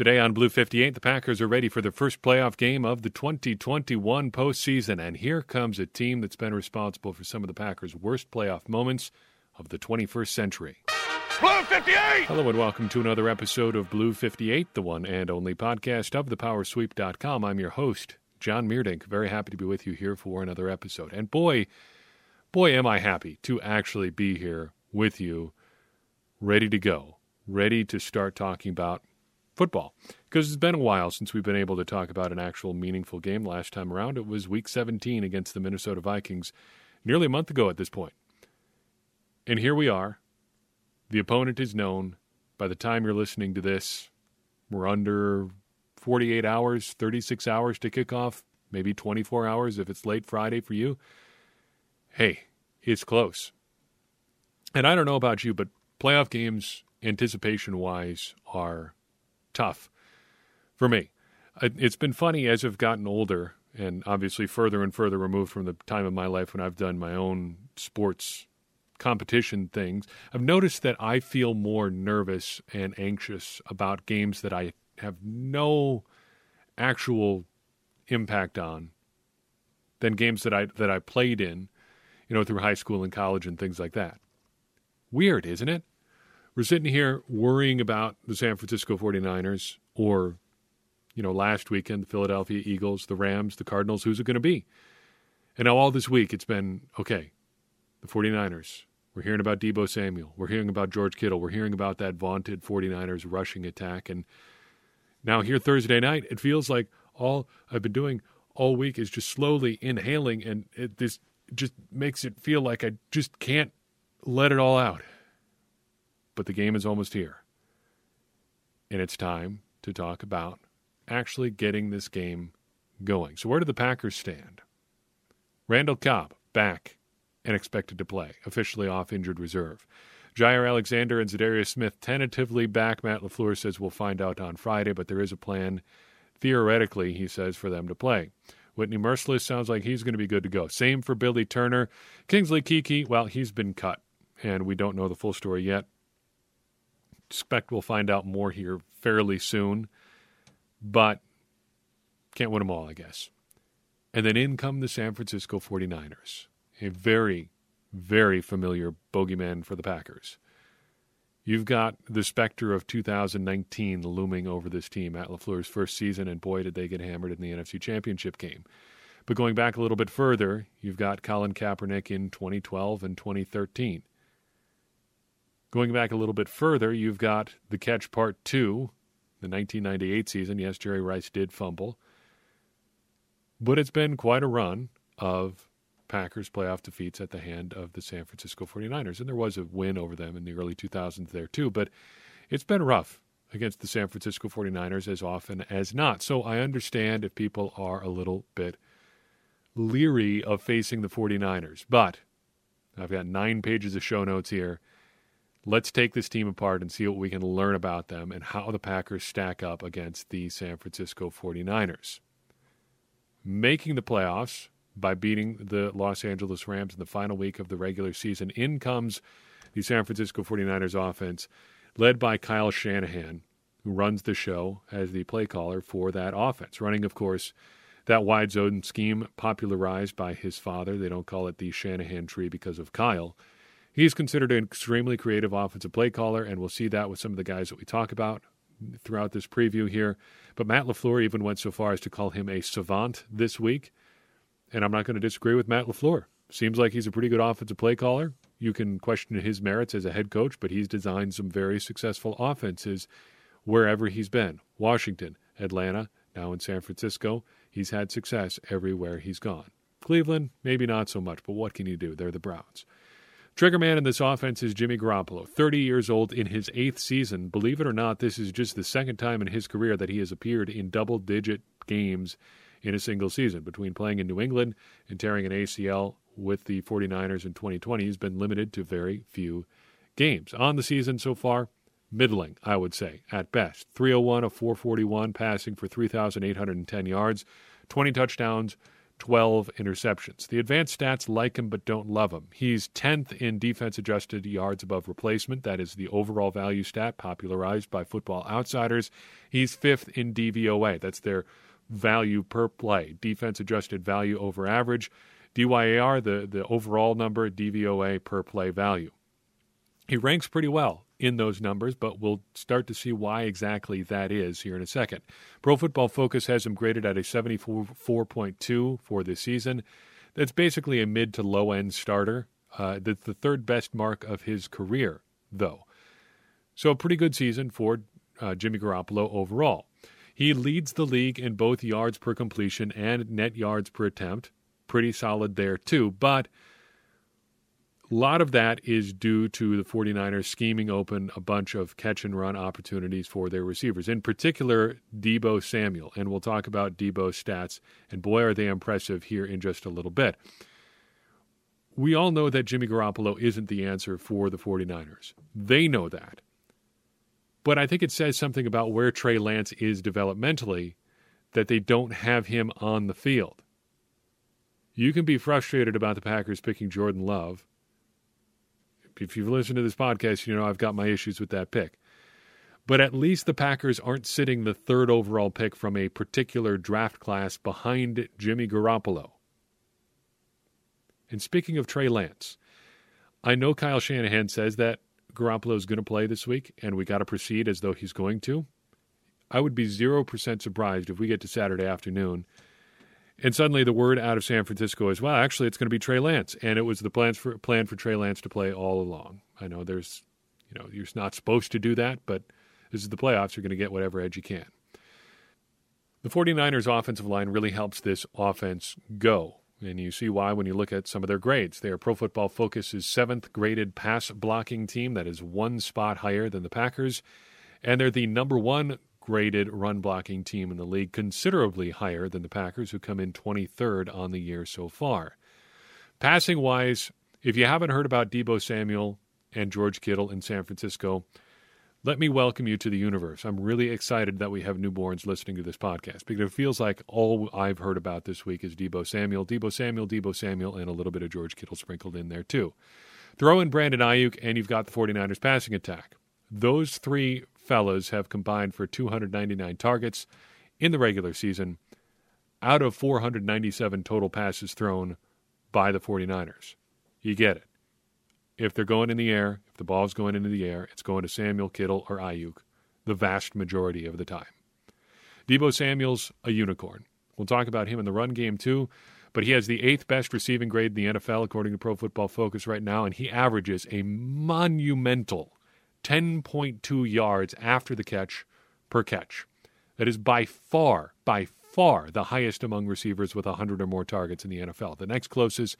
Today on Blue 58, the Packers are ready for their first playoff game of the 2021 postseason. And here comes a team that's been responsible for some of the Packers' worst playoff moments of the 21st century. Blue 58! Hello and welcome to another episode of Blue 58, the one and only podcast of thepowersweep.com. I'm your host, John Meerdink. Very happy to be with you here for another episode. And boy, boy, am I happy to actually be here with you, ready to go, ready to start talking about football. Because it's been a while since we've been able to talk about an actual meaningful game. Last time around, it was week 17 against the Minnesota Vikings, nearly a month ago at this point. And here we are. The opponent is known. By the time you're listening to this, we're under 48 hours, 36 hours to kick off, maybe 24 hours if it's late Friday for you. Hey, it's close. And I don't know about you, but playoff games, anticipation wise, are tough for me. It's been funny as I've gotten older and obviously further and further removed from the time of my life when I've done my own sports competition things. I've noticed that I feel more nervous and anxious about games that I have no actual impact on than games that I that I played in, you know, through high school and college and things like that. Weird, isn't it? We're sitting here worrying about the San Francisco 49ers or, you know, last weekend, the Philadelphia Eagles, the Rams, the Cardinals, who's it going to be? And now all this week it's been, okay, the 49ers. We're hearing about Deebo Samuel. We're hearing about George Kittle. We're hearing about that vaunted 49ers rushing attack. And now here Thursday night, it feels like all I've been doing all week is just slowly inhaling, and it, this just makes it feel like I just can't let it all out but the game is almost here. And it's time to talk about actually getting this game going. So, where do the Packers stand? Randall Cobb back and expected to play, officially off injured reserve. Jaire Alexander and Za'Darius Smith tentatively back. Matt LaFleur says we'll find out on Friday, but there is a plan, theoretically, he says, for them to play. Whitney Mercilus sounds like he's going to be good to go. Same for Billy Turner. Kingsley Keke, well, he's been cut, and we don't know the full story yet expect we'll find out more here fairly soon, but can't win them all, I guess. And then in come the San Francisco 49ers, a very, very familiar bogeyman for the Packers. You've got the specter of 2019 looming over this team at LaFleur's first season, and boy, did they get hammered in the NFC Championship game. But going back a little bit further, you've got Colin Kaepernick in 2012 and 2013. Going back a little bit further, you've got the catch part two, the 1998 season. Yes, Jerry Rice did fumble. But it's been quite a run of Packers playoff defeats at the hand of the San Francisco 49ers. And there was a win over them in the early 2000s there, too. But it's been rough against the San Francisco 49ers as often as not. So I understand if people are a little bit leery of facing the 49ers. But I've got nine pages of show notes here let's take this team apart and see what we can learn about them and how the Packers stack up against the San Francisco 49ers. Making the playoffs by beating the Los Angeles Rams in the final week of the regular season, in comes the San Francisco 49ers offense, led by Kyle Shanahan, who runs the show as the play caller for that offense, running, of course, that wide zone scheme popularized by his father. They don't call it the Shanahan tree because of Kyle. He's considered an extremely creative offensive play caller, and we'll see that with some of the guys that we talk about throughout this preview here. But Matt LaFleur even went so far as to call him a savant this week. And I'm not going to disagree with Matt LaFleur. Seems like he's a pretty good offensive play caller. You can question his merits as a head coach, but he's designed some very successful offenses wherever he's been Washington, Atlanta, now in San Francisco. He's had success everywhere he's gone. Cleveland, maybe not so much, but what can you do? They're the Browns. Triggerman in this offense is Jimmy Garoppolo, 30 years old in his eighth season. Believe it or not, this is just the second time in his career that he has appeared in double digit games in a single season. Between playing in New England and tearing an ACL with the 49ers in 2020, he's been limited to very few games. On the season so far, middling, I would say, at best. 301 of 441, passing for 3,810 yards, 20 touchdowns, 12 interceptions. The advanced stats like him but don't love him. He's 10th in defense adjusted yards above replacement. That is the overall value stat popularized by football outsiders. He's 5th in DVOA. That's their value per play, defense adjusted value over average. DYAR, the, the overall number, DVOA per play value. He ranks pretty well in those numbers, but we'll start to see why exactly that is here in a second. Pro Football Focus has him graded at a 74.2 for this season. That's basically a mid to low end starter. Uh, that's the third best mark of his career, though. So a pretty good season for uh, Jimmy Garoppolo overall. He leads the league in both yards per completion and net yards per attempt. Pretty solid there, too. But a lot of that is due to the 49ers scheming open a bunch of catch and run opportunities for their receivers, in particular Deebo Samuel. And we'll talk about Deebo's stats, and boy, are they impressive here in just a little bit. We all know that Jimmy Garoppolo isn't the answer for the 49ers. They know that. But I think it says something about where Trey Lance is developmentally that they don't have him on the field. You can be frustrated about the Packers picking Jordan Love if you've listened to this podcast, you know I've got my issues with that pick. But at least the Packers aren't sitting the third overall pick from a particular draft class behind Jimmy Garoppolo. And speaking of Trey Lance, I know Kyle Shanahan says that Garoppolo is going to play this week and we got to proceed as though he's going to. I would be 0% surprised if we get to Saturday afternoon and suddenly the word out of San Francisco is, well, actually, it's going to be Trey Lance. And it was the plans for, plan for Trey Lance to play all along. I know there's, you know, you're not supposed to do that, but this is the playoffs. You're going to get whatever edge you can. The 49ers offensive line really helps this offense go. And you see why when you look at some of their grades. Their Pro Football Focus's seventh graded pass blocking team. That is one spot higher than the Packers. And they're the number one graded run blocking team in the league, considerably higher than the Packers, who come in 23rd on the year so far. Passing wise, if you haven't heard about Deebo Samuel and George Kittle in San Francisco, let me welcome you to the universe. I'm really excited that we have newborns listening to this podcast because it feels like all I've heard about this week is Deebo Samuel, Deebo Samuel, Deebo Samuel, and a little bit of George Kittle sprinkled in there too. Throw in Brandon Aiyuk, and you've got the 49ers passing attack. Those three fellas have combined for 299 targets in the regular season out of 497 total passes thrown by the 49ers. You get it. If they're going in the air, if the ball's going into the air, it's going to Samuel, Kittle, or Aiyuk the vast majority of the time. Deebo Samuel's a unicorn. We'll talk about him in the run game too, but he has the eighth best receiving grade in the NFL according to Pro Football Focus right now, and he averages a monumental 10.2 yards after the catch per catch. That is by far, by far the highest among receivers with 100 or more targets in the NFL. The next closest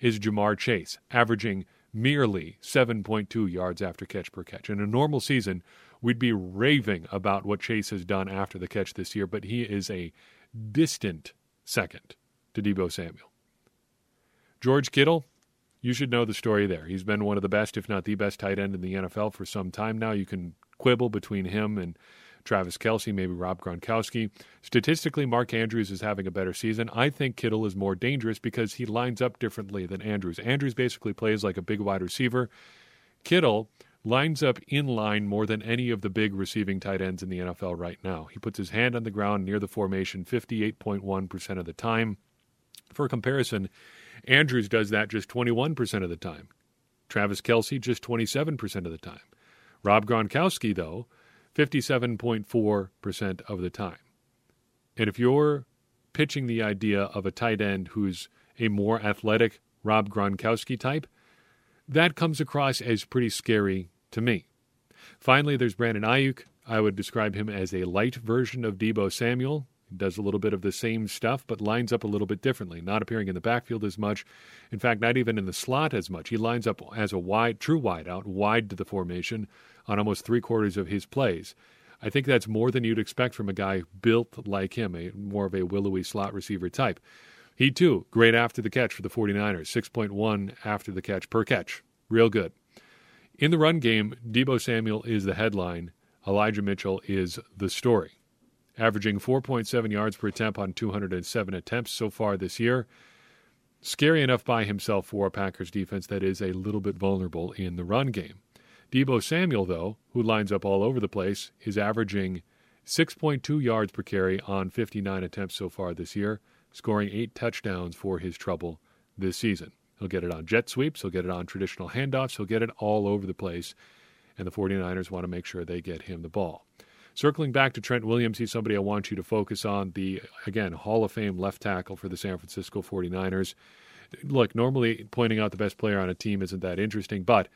is Ja'Marr Chase, averaging merely 7.2 yards after catch per catch. In a normal season, we'd be raving about what Chase has done after the catch this year, but he is a distant second to Deebo Samuel. George Kittle, you should know the story there. He's been one of the best, if not the best, tight end in the NFL for some time now. You can quibble between him and Travis Kelce, maybe Rob Gronkowski. Statistically, Mark Andrews is having a better season. I think Kittle is more dangerous because he lines up differently than Andrews. Andrews basically plays like a big wide receiver. Kittle lines up in line more than any of the big receiving tight ends in the NFL right now. He puts his hand on the ground near the formation 58.1% of the time. For comparison, Andrews does that just 21% of the time. Travis Kelce just 27% of the time. Rob Gronkowski, though, 57.4% of the time. And if you're pitching the idea of a tight end who's a more athletic Rob Gronkowski type, that comes across as pretty scary to me. Finally, there's Brandon Aiyuk. I would describe him as a light version of Deebo Samuel does a little bit of the same stuff, but lines up a little bit differently, not appearing in the backfield as much. In fact, not even in the slot as much. He lines up as a wide, true wide out, wide to the formation on almost three quarters of his plays. I think that's more than you'd expect from a guy built like him, a more of a willowy slot receiver type. He too, great after the catch for the 49ers, 6.1 after the catch per catch. Real good. In the run game, Deebo Samuel is the headline. Elijah Mitchell is the story. Averaging 4.7 yards per attempt on 207 attempts so far this year. Scary enough by himself for a Packers defense that is a little bit vulnerable in the run game. Deebo Samuel, though, who lines up all over the place, is averaging 6.2 yards per carry on 59 attempts so far this year, scoring eight touchdowns for his trouble this season. He'll get it on jet sweeps, he'll get it on traditional handoffs, he'll get it all over the place, and the 49ers want to make sure they get him the ball. Circling back to Trent Williams, he's somebody I want you to focus on. The, again, Hall of Fame left tackle for the San Francisco 49ers. Look, normally pointing out the best player on a team isn't that interesting, but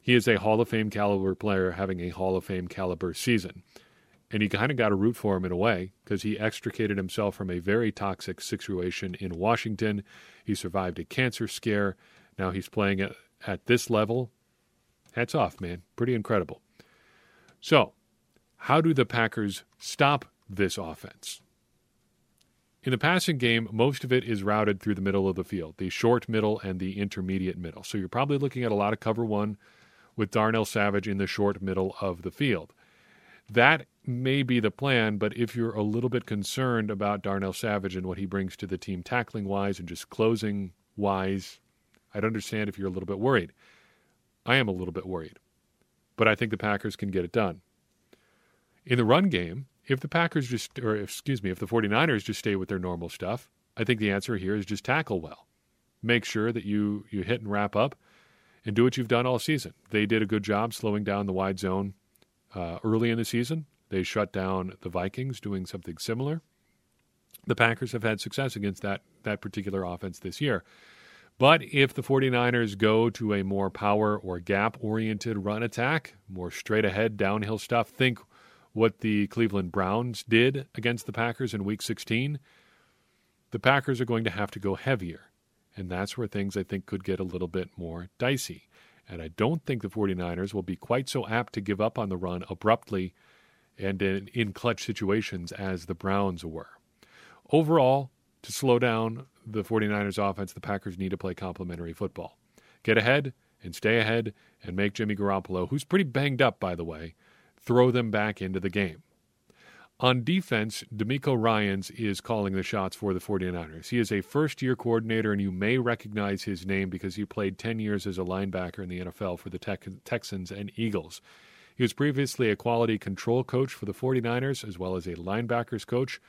he is a Hall of Fame caliber player having a Hall of Fame caliber season. And you kind of got to root for him in a way because he extricated himself from a very toxic situation in Washington. He survived a cancer scare. Now he's playing at, at this level. Hats off, man. Pretty incredible. So, how do the Packers stop this offense? In the passing game, most of it is routed through the middle of the field, the short middle and the intermediate middle. So you're probably looking at a lot of cover one with Darnell Savage in the short middle of the field. That may be the plan, but if you're a little bit concerned about Darnell Savage and what he brings to the team tackling wise and just closing wise, I'd understand if you're a little bit worried. I am a little bit worried, but I think the Packers can get it done. In the run game, if the Packers just, or excuse me, if the 49ers just stay with their normal stuff, I think the answer here is just tackle well. Make sure that you, you hit and wrap up and do what you've done all season. They did a good job slowing down the wide zone uh, early in the season. They shut down the Vikings doing something similar. The Packers have had success against that, that particular offense this year. But if the 49ers go to a more power or gap oriented run attack, more straight ahead downhill stuff, think what the Cleveland Browns did against the Packers in week 16, the Packers are going to have to go heavier. And that's where things I think could get a little bit more dicey. And I don't think the 49ers will be quite so apt to give up on the run abruptly and in, in clutch situations as the Browns were. Overall, to slow down the 49ers offense, the Packers need to play complementary football. Get ahead and stay ahead and make Jimmy Garoppolo, who's pretty banged up, by the way, throw them back into the game. On defense, DeMeco Ryans is calling the shots for the 49ers. He is a first year coordinator, and you may recognize his name because he played 10 years as a linebacker in the NFL for the Texans and Eagles. He was previously a quality control coach for the 49ers, as well as a linebackers coach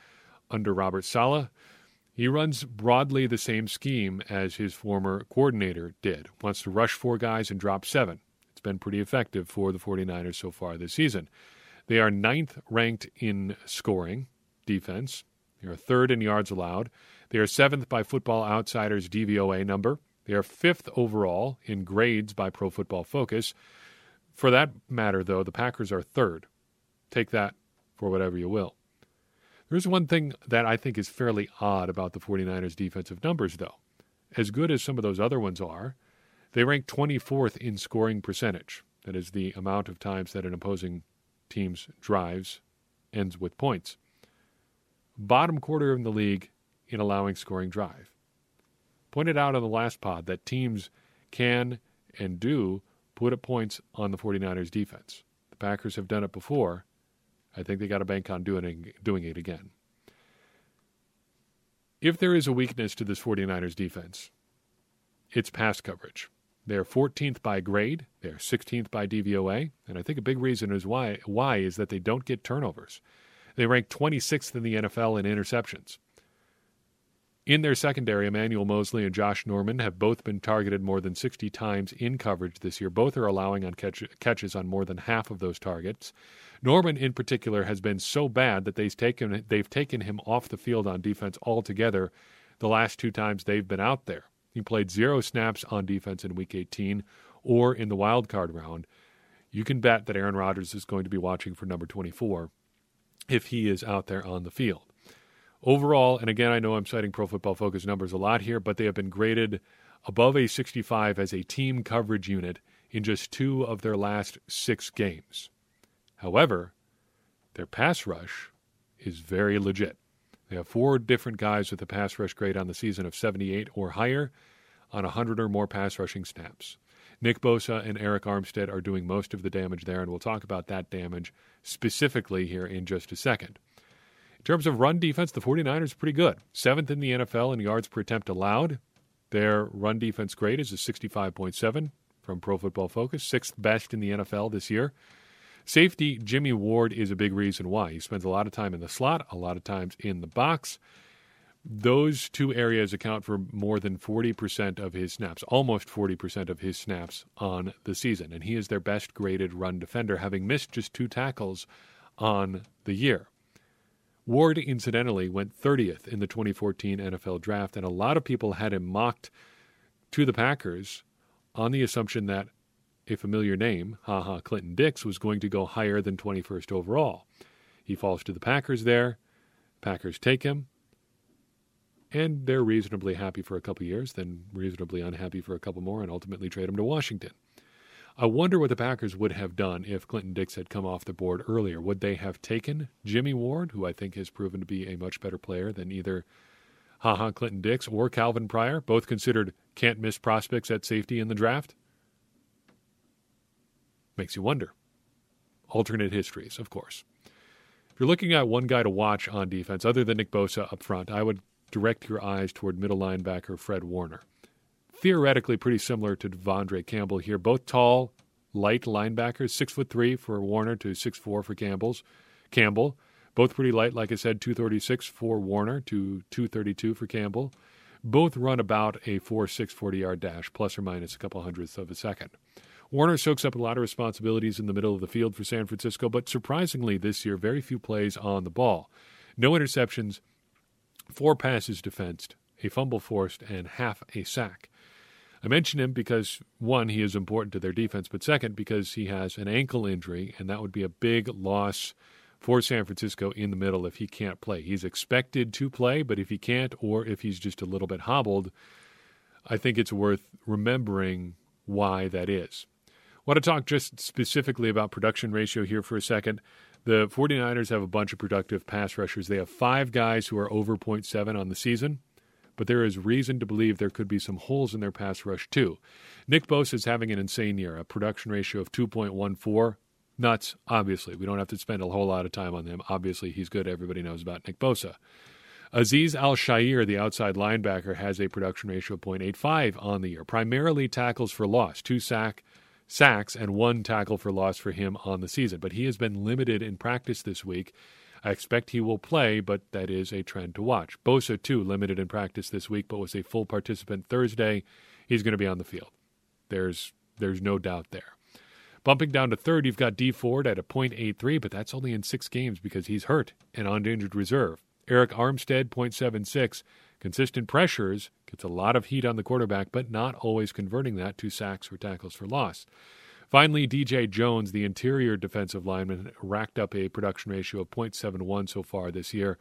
under Robert Saleh. He runs broadly the same scheme as his former coordinator did. Wants to rush four guys and drop seven. It's been pretty effective for the 49ers so far this season. They are ninth ranked in scoring defense. They are third in yards allowed. They are seventh by Football Outsiders DVOA number. They are fifth overall in grades by Pro Football Focus. For that matter, though, the Packers are third. Take that for whatever you will. There's one thing that I think is fairly odd about the 49ers' defensive numbers, though. As good as some of those other ones are, they rank 24th in scoring percentage. That is the amount of times that an opposing team's drives ends with points. Bottom quarter in the league in allowing scoring drive. Pointed out on the last pod that teams can and do put up points on the 49ers defense. The Packers have done it before. I think they got to bank on doing, doing it again. If there is a weakness to this 49ers defense, it's pass coverage. They're 14th by grade. They're 16th by DVOA. And I think a big reason is why, why is that they don't get turnovers. They rank 26th in the NFL in interceptions. In their secondary, Emmanuel Moseley and Josh Norman have both been targeted more than 60 times in coverage this year. Both are allowing on catch, catches on more than half of those targets. Norman, in particular, has been so bad that they've taken, they've taken him off the field on defense altogether the last two times they've been out there. He played zero snaps on defense in Week 18 or in the wild card round. You can bet that Aaron Rodgers is going to be watching for number 24 if he is out there on the field. Overall, and again, I know I'm citing Pro Football Focus numbers a lot here, but they have been graded above a 65 as a team coverage unit in just two of their last six games. However, their pass rush is very legit. They have four different guys with a pass rush grade on the season of 78 or higher on 100 or more pass rushing snaps. Nick Bosa and Arik Armstead are doing most of the damage there, and we'll talk about that damage specifically here in just a second. In terms of run defense, the 49ers are pretty good. Seventh in the NFL in yards per attempt allowed. Their run defense grade is a 65.7 from Pro Football Focus, sixth best in the NFL this year. Safety, Jimmy Ward is a big reason why. He spends a lot of time in the slot, a lot of times in the box. Those two areas account for more than 40% of his snaps, almost 40% of his snaps on the season. And he is their best graded run defender, having missed just two tackles on the year. Ward, incidentally, went 30th in the 2014 NFL draft, and a lot of people had him mocked to the Packers on the assumption that a familiar name, Ha Ha, Clinton Dix, was going to go higher than 21st overall. He falls to the Packers there. Packers take him, and they're reasonably happy for a couple years, then reasonably unhappy for a couple more, and ultimately trade him to Washington. I wonder what the Packers would have done if Clinton Dix had come off the board earlier. Would they have taken Jimmy Ward, who I think has proven to be a much better player than either Ha Ha Clinton Dix or Calvin Pryor, both considered can't miss prospects at safety in the draft? Makes you wonder. Alternate histories, of course. If you're looking at one guy to watch on defense, other than Nick Bosa up front, I would direct your eyes toward middle linebacker Fred Warner. Theoretically, pretty similar to De'Vondre Campbell here. Both tall, light linebackers, six foot three for Warner to six four for Campbell's Campbell. Both pretty light, like I said, 236 for Warner to 232 for Campbell. Both run about a 4 six forty yard dash, plus or minus a couple hundredths of a second. Warner soaks up a lot of responsibilities in the middle of the field for San Francisco, but surprisingly this year, very few plays on the ball. No interceptions, four passes defensed, a fumble forced, and half a sack. I mention him because, one, he is important to their defense, but second, because he has an ankle injury, and that would be a big loss for San Francisco in the middle if he can't play. He's expected to play, but if he can't, or if he's just a little bit hobbled, I think it's worth remembering why that is want to talk just specifically about production ratio here for a second. The 49ers have a bunch of productive pass rushers. They have five guys who are over 0.7 on the season, but there is reason to believe there could be some holes in their pass rush, too. Nick Bosa is having an insane year, a production ratio of 2.14. Nuts, obviously. We don't have to spend a whole lot of time on him. Obviously, he's good. Everybody knows about Nick Bosa. Azeez Al-Shaair, the outside linebacker, has a production ratio of 0.85 on the year, primarily tackles for loss, two sack, sacks and one tackle for loss for him on the season. But he has been limited in practice this week. I expect he will play, but that is a trend to watch. Bosa, too, limited in practice this week, but was a full participant Thursday. He's going to be on the field. There's there's no doubt there. Bumping down to third, you've got Dee Ford at a .83, but that's only in six games because he's hurt and on injured reserve. Arik Armstead, .76. Consistent pressures, gets a lot of heat on the quarterback, but not always converting that to sacks or tackles for loss. Finally, DJ Jones, the interior defensive lineman, racked up a production ratio of 0.71 so far this year.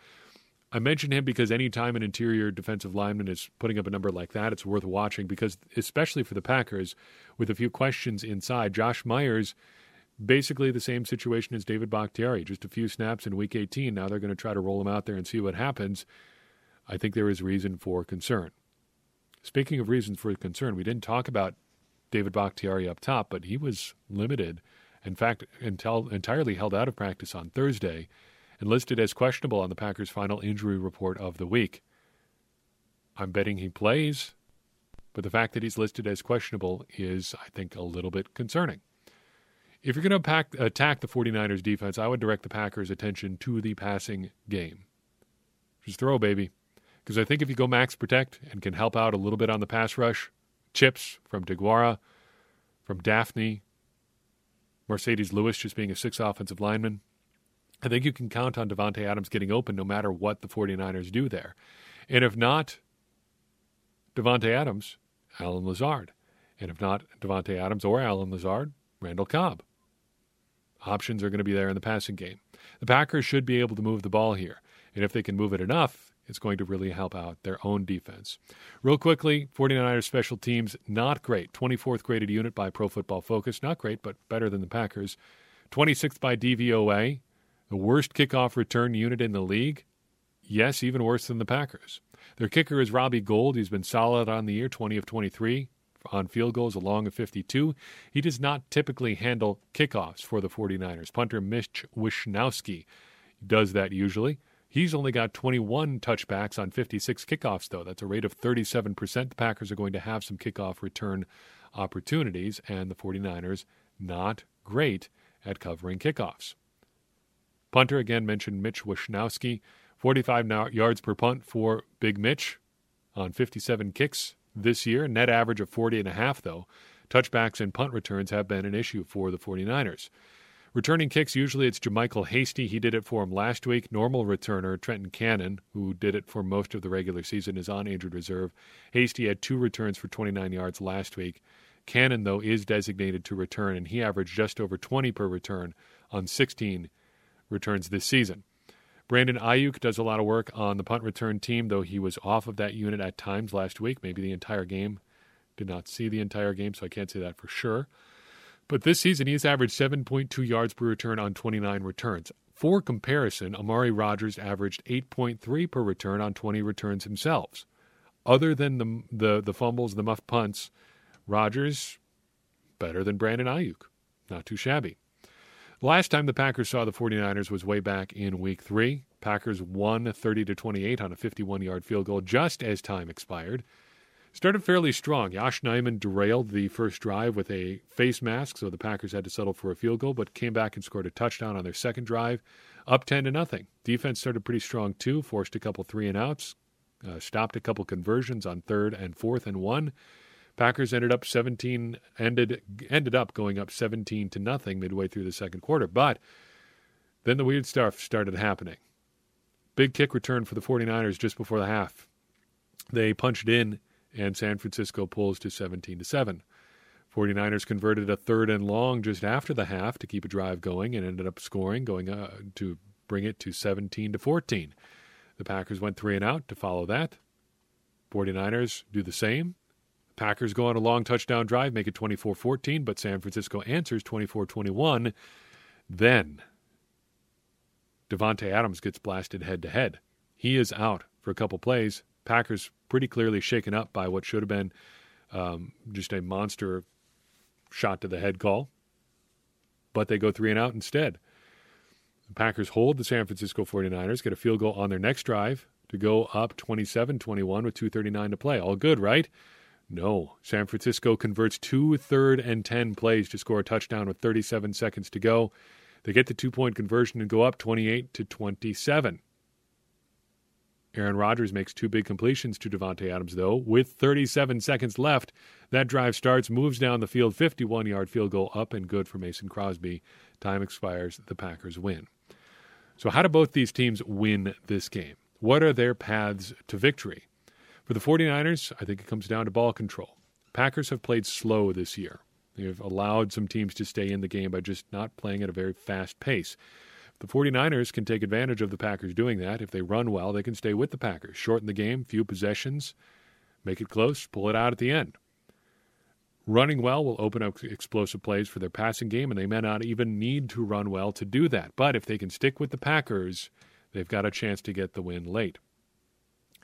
I mention him because anytime an interior defensive lineman is putting up a number like that, it's worth watching because, especially for the Packers, with a few questions inside, Josh Myers, basically the same situation as David Bakhtiari, just a few snaps in week 18. Now they're going to try to roll him out there and see what happens. I think there is reason for concern. Speaking of reasons for concern, we didn't talk about David Bakhtiari up top, but he was limited. In fact, entirely held out of practice on Thursday and listed as questionable on the Packers' final injury report of the week. I'm betting he plays, but the fact that he's listed as questionable is, I think, a little bit concerning. If you're going to attack the 49ers defense, I would direct the Packers' attention to the passing game. Just throw, baby. Because I think if you go max protect and can help out a little bit on the pass rush, chips from DeGuara, from Dafney, Marcedes Lewis just being a six offensive lineman, I think you can count on Davante Adams getting open no matter what the 49ers do there. And if not Davante Adams, Allen Lazard. And if not Davante Adams or Allen Lazard, Randall Cobb. Options are going to be there in the passing game. The Packers should be able to move the ball here. And if they can move it enough, it's going to really help out their own defense. Real quickly, 49ers special teams, not great. 24th graded unit by Pro Football Focus. Not great, but better than the Packers. 26th by DVOA. The worst kickoff return unit in the league. Yes, even worse than the Packers. Their kicker is Robbie Gould. He's been solid on the year, 20 of 23 on field goals, along of 52. He does not typically handle kickoffs for the 49ers. Punter Mitch Wishnowsky does that usually. He's only got 21 touchbacks on 56 kickoffs, though. That's a rate of 37%. The Packers are going to have some kickoff return opportunities, and the 49ers not great at covering kickoffs. Punter again mentioned Mitch Wishnowsky, 45 yards per punt for Big Mitch on 57 kicks this year. Net average of 40 and a half, though. Touchbacks and punt returns have been an issue for the 49ers. Returning kicks, usually it's JaMycal Hasty. He did it for him last week. Normal returner, Trenton Cannon, who did it for most of the regular season, is on injured reserve. Hasty had two returns for 29 yards last week. Cannon, though, is designated to return, and he averaged just over 20 per return on 16 returns this season. Brandon Aiyuk does a lot of work on the punt return team, though he was off of that unit at times last week, maybe the entire game. Did not see the entire game, so I can't say that for sure. But this season, he's averaged 7.2 yards per return on 29 returns. For comparison, Amari Rodgers averaged 8.3 per return on 20 returns himself. Other than the, the, the fumbles, the muffed punts, Rodgers better than Brandon Aiyuk. Not too shabby. Last time the Packers saw the 49ers was way back in week 3. Packers won 30 to 28 on a 51-yard field goal just as time expired. Started fairly strong. Josh Nijman derailed the first drive with a face mask, so the Packers had to settle for a field goal, but came back and scored a touchdown on their second drive, up 10 to nothing. Defense started pretty strong too, forced a couple three and outs, uh, stopped a couple conversions on third and fourth and one. Packers ended up 17 ended ended up going up 17 to nothing midway through the second quarter, but then the weird stuff started happening. Big kick return for the 49ers just before the half. They punched in and San Francisco pulls to 17 to 7. 49ers converted a third and long just after the half to keep a drive going and ended up scoring going uh, to bring it to 17 to 14. The Packers went 3 and out to follow that. 49ers do the same. Packers go on a long touchdown drive, make it 24-14, but San Francisco answers 24-21. Then Davante Adams gets blasted head to head. He is out for a couple plays. Packers pretty clearly shaken up by what should have been um, just a monster shot to the head call. But they go three and out instead. The Packers hold the San Francisco 49ers, get a field goal on their next drive to go up 27 21 with 2.39 to play. All good, right? No. San Francisco converts two third and 10 plays to score a touchdown with 37 seconds to go. They get the two point conversion and go up 28 to 27. Aaron Rodgers makes two big completions to Davante Adams, though. With 37 seconds left, that drive starts, moves down the field, 51 yard field goal up and good for Mason Crosby. Time expires, the Packers win. So, how do both these teams win this game? What are their paths to victory? For the 49ers, I think it comes down to ball control. Packers have played slow this year. They've allowed some teams to stay in the game by just not playing at a very fast pace. The 49ers can take advantage of the Packers doing that. If they run well, they can stay with the Packers, shorten the game, few possessions, make it close, pull it out at the end. Running well will open up explosive plays for their passing game, and they may not even need to run well to do that. But if they can stick with the Packers, they've got a chance to get the win late.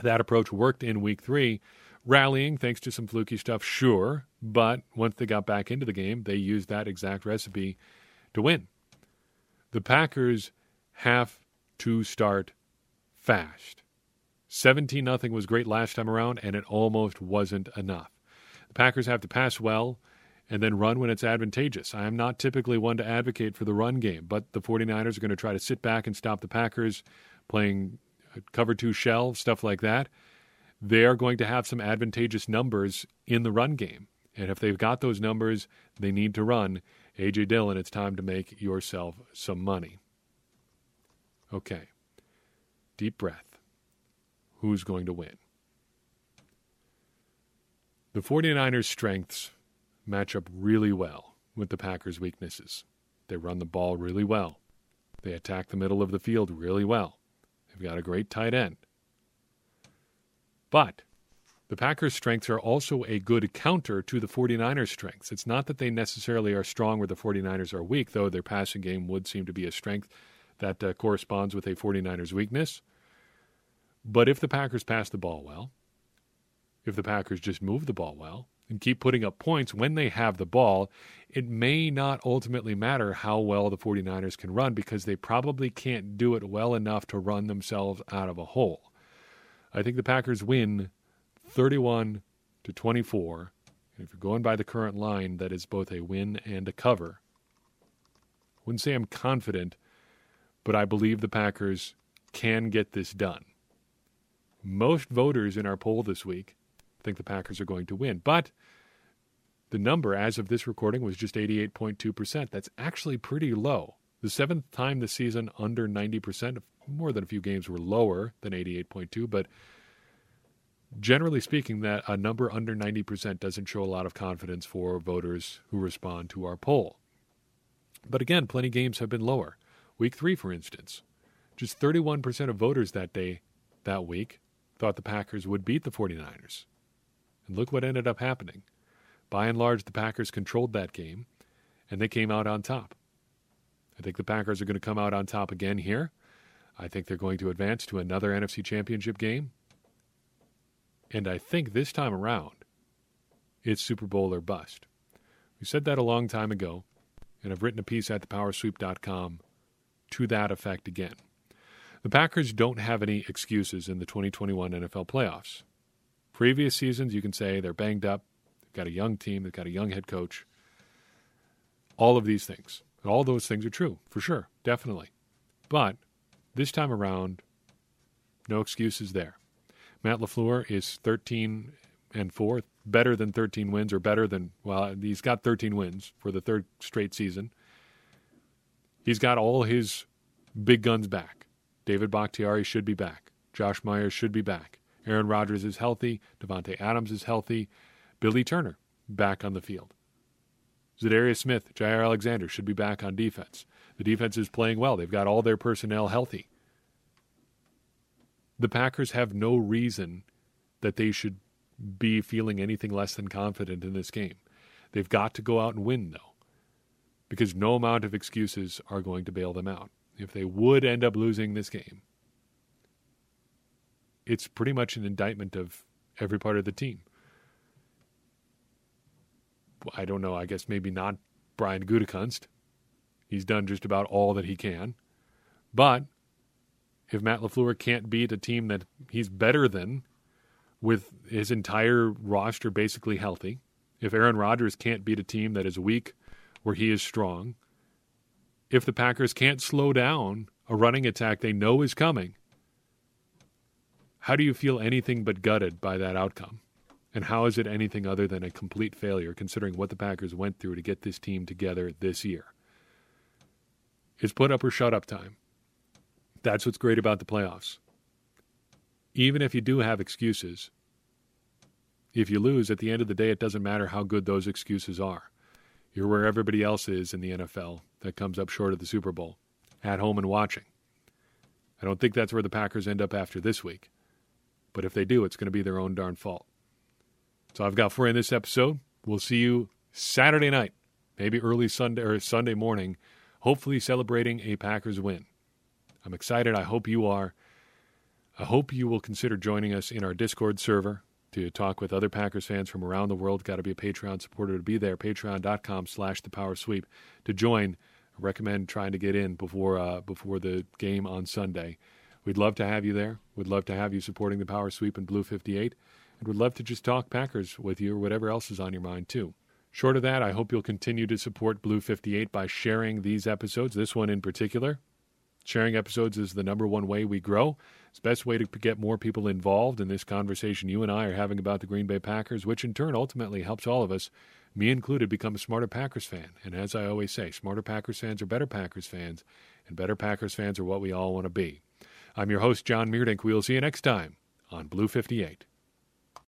That approach worked in week three, rallying thanks to some fluky stuff, sure, but once they got back into the game, they used that exact recipe to win. The Packers have to start fast. 17 nothing was great last time around, and it almost wasn't enough. The Packers have to pass well and then run when it's advantageous. I am not typically one to advocate for the run game, but the 49ers are going to try to sit back and stop the Packers playing uh, cover two shell, stuff like that. They are going to have some advantageous numbers in the run game. And if they've got those numbers, they need to run. A.J. Dillon, it's time to make yourself some money. Okay. Deep breath. Who's going to win? The 49ers' strengths match up really well with the Packers' weaknesses. They run the ball really well. They attack the middle of the field really well. They've got a great tight end. But the Packers' strengths are also a good counter to the 49ers' strengths. It's not that they necessarily are strong where the 49ers are weak, though their passing game would seem to be a strength that uh, corresponds with a 49ers' weakness. But if the Packers pass the ball well, if the Packers just move the ball well, and keep putting up points when they have the ball, it may not ultimately matter how well the 49ers can run because they probably can't do it well enough to run themselves out of a hole. I think the Packers win 31 to 24. And if you're going by the current line, that is both a win and a cover. Wouldn't say I'm confident, but I believe the Packers can get this done. Most voters in our poll this week think the Packers are going to win, but the number as of this recording was just 88.2%. That's actually pretty low. The seventh time this season under 90%, more than a few games were lower than 88.2, but generally speaking, that a number under 90% doesn't show a lot of confidence for voters who respond to our poll. But again, plenty games have been lower. Week three, for instance, just 31% of voters that day, that week, thought the Packers would beat the 49ers. And look what ended up happening. By and large, the Packers controlled that game, and they came out on top. I think the Packers are going to come out on top again here. I think they're going to advance to another NFC championship game. And I think this time around, it's Super Bowl or bust. We said that a long time ago, and I've written a piece at thepowersweep.com to that effect again. The Packers don't have any excuses in the 2021 NFL playoffs. Previous seasons, you can say they're banged up, they've got a young team, they've got a young head coach. All of these things. All those things are true, for sure, definitely. But this time around, no excuses there. Matt LaFleur is 13 and 4, better than 13 wins, or better than, well, he's got 13 wins for the third straight season. He's got all his big guns back. David Bakhtiari should be back. Josh Myers should be back. Aaron Rodgers is healthy. Davante Adams is healthy. Billy Turner back on the field. Za'Darius Smith, Jaire Alexander should be back on defense. The defense is playing well. They've got all their personnel healthy the Packers have no reason that they should be feeling anything less than confident in this game. They've got to go out and win, though, because no amount of excuses are going to bail them out. If they would end up losing this game, it's pretty much an indictment of every part of the team. I don't know. I guess maybe not Brian Gutekunst. He's done just about all that he can. But if Matt LaFleur can't beat a team that he's better than with his entire roster basically healthy, if Aaron Rodgers can't beat a team that is weak where he is strong, if the Packers can't slow down a running attack they know is coming, how do you feel anything but gutted by that outcome? And how is it anything other than a complete failure considering what the Packers went through to get this team together this year? It's put up or shut up time. That's what's great about the playoffs. Even if you do have excuses, if you lose, at the end of the day, it doesn't matter how good those excuses are. You're where everybody else is in the NFL that comes up short of the Super Bowl, at home and watching. I don't think that's where the Packers end up after this week. But if they do, it's going to be their own darn fault. So I've got for you in this episode. We'll see you Saturday night, maybe early Sunday or Sunday morning, hopefully celebrating a Packers win. I'm excited. I hope you are. I hope you will consider joining us in our Discord server to talk with other Packers fans from around the world. Got to be a Patreon supporter to be there. Patreon.com slash the power sweep to join. I recommend trying to get in before uh, before the game on Sunday. We'd love to have you there. We'd love to have you supporting the Power Sweep and Blue 58. And we'd love to just talk Packers with you or whatever else is on your mind, too. Short of that, I hope you'll continue to support Blue 58 by sharing these episodes, this one in particular, Sharing episodes is the number one way we grow. It's the best way to get more people involved in this conversation you and I are having about the Green Bay Packers, which in turn ultimately helps all of us, me included, become a smarter Packers fan. And as I always say, smarter Packers fans are better Packers fans, and better Packers fans are what we all want to be. I'm your host, John Meerdink. We'll see you next time on Blue 58.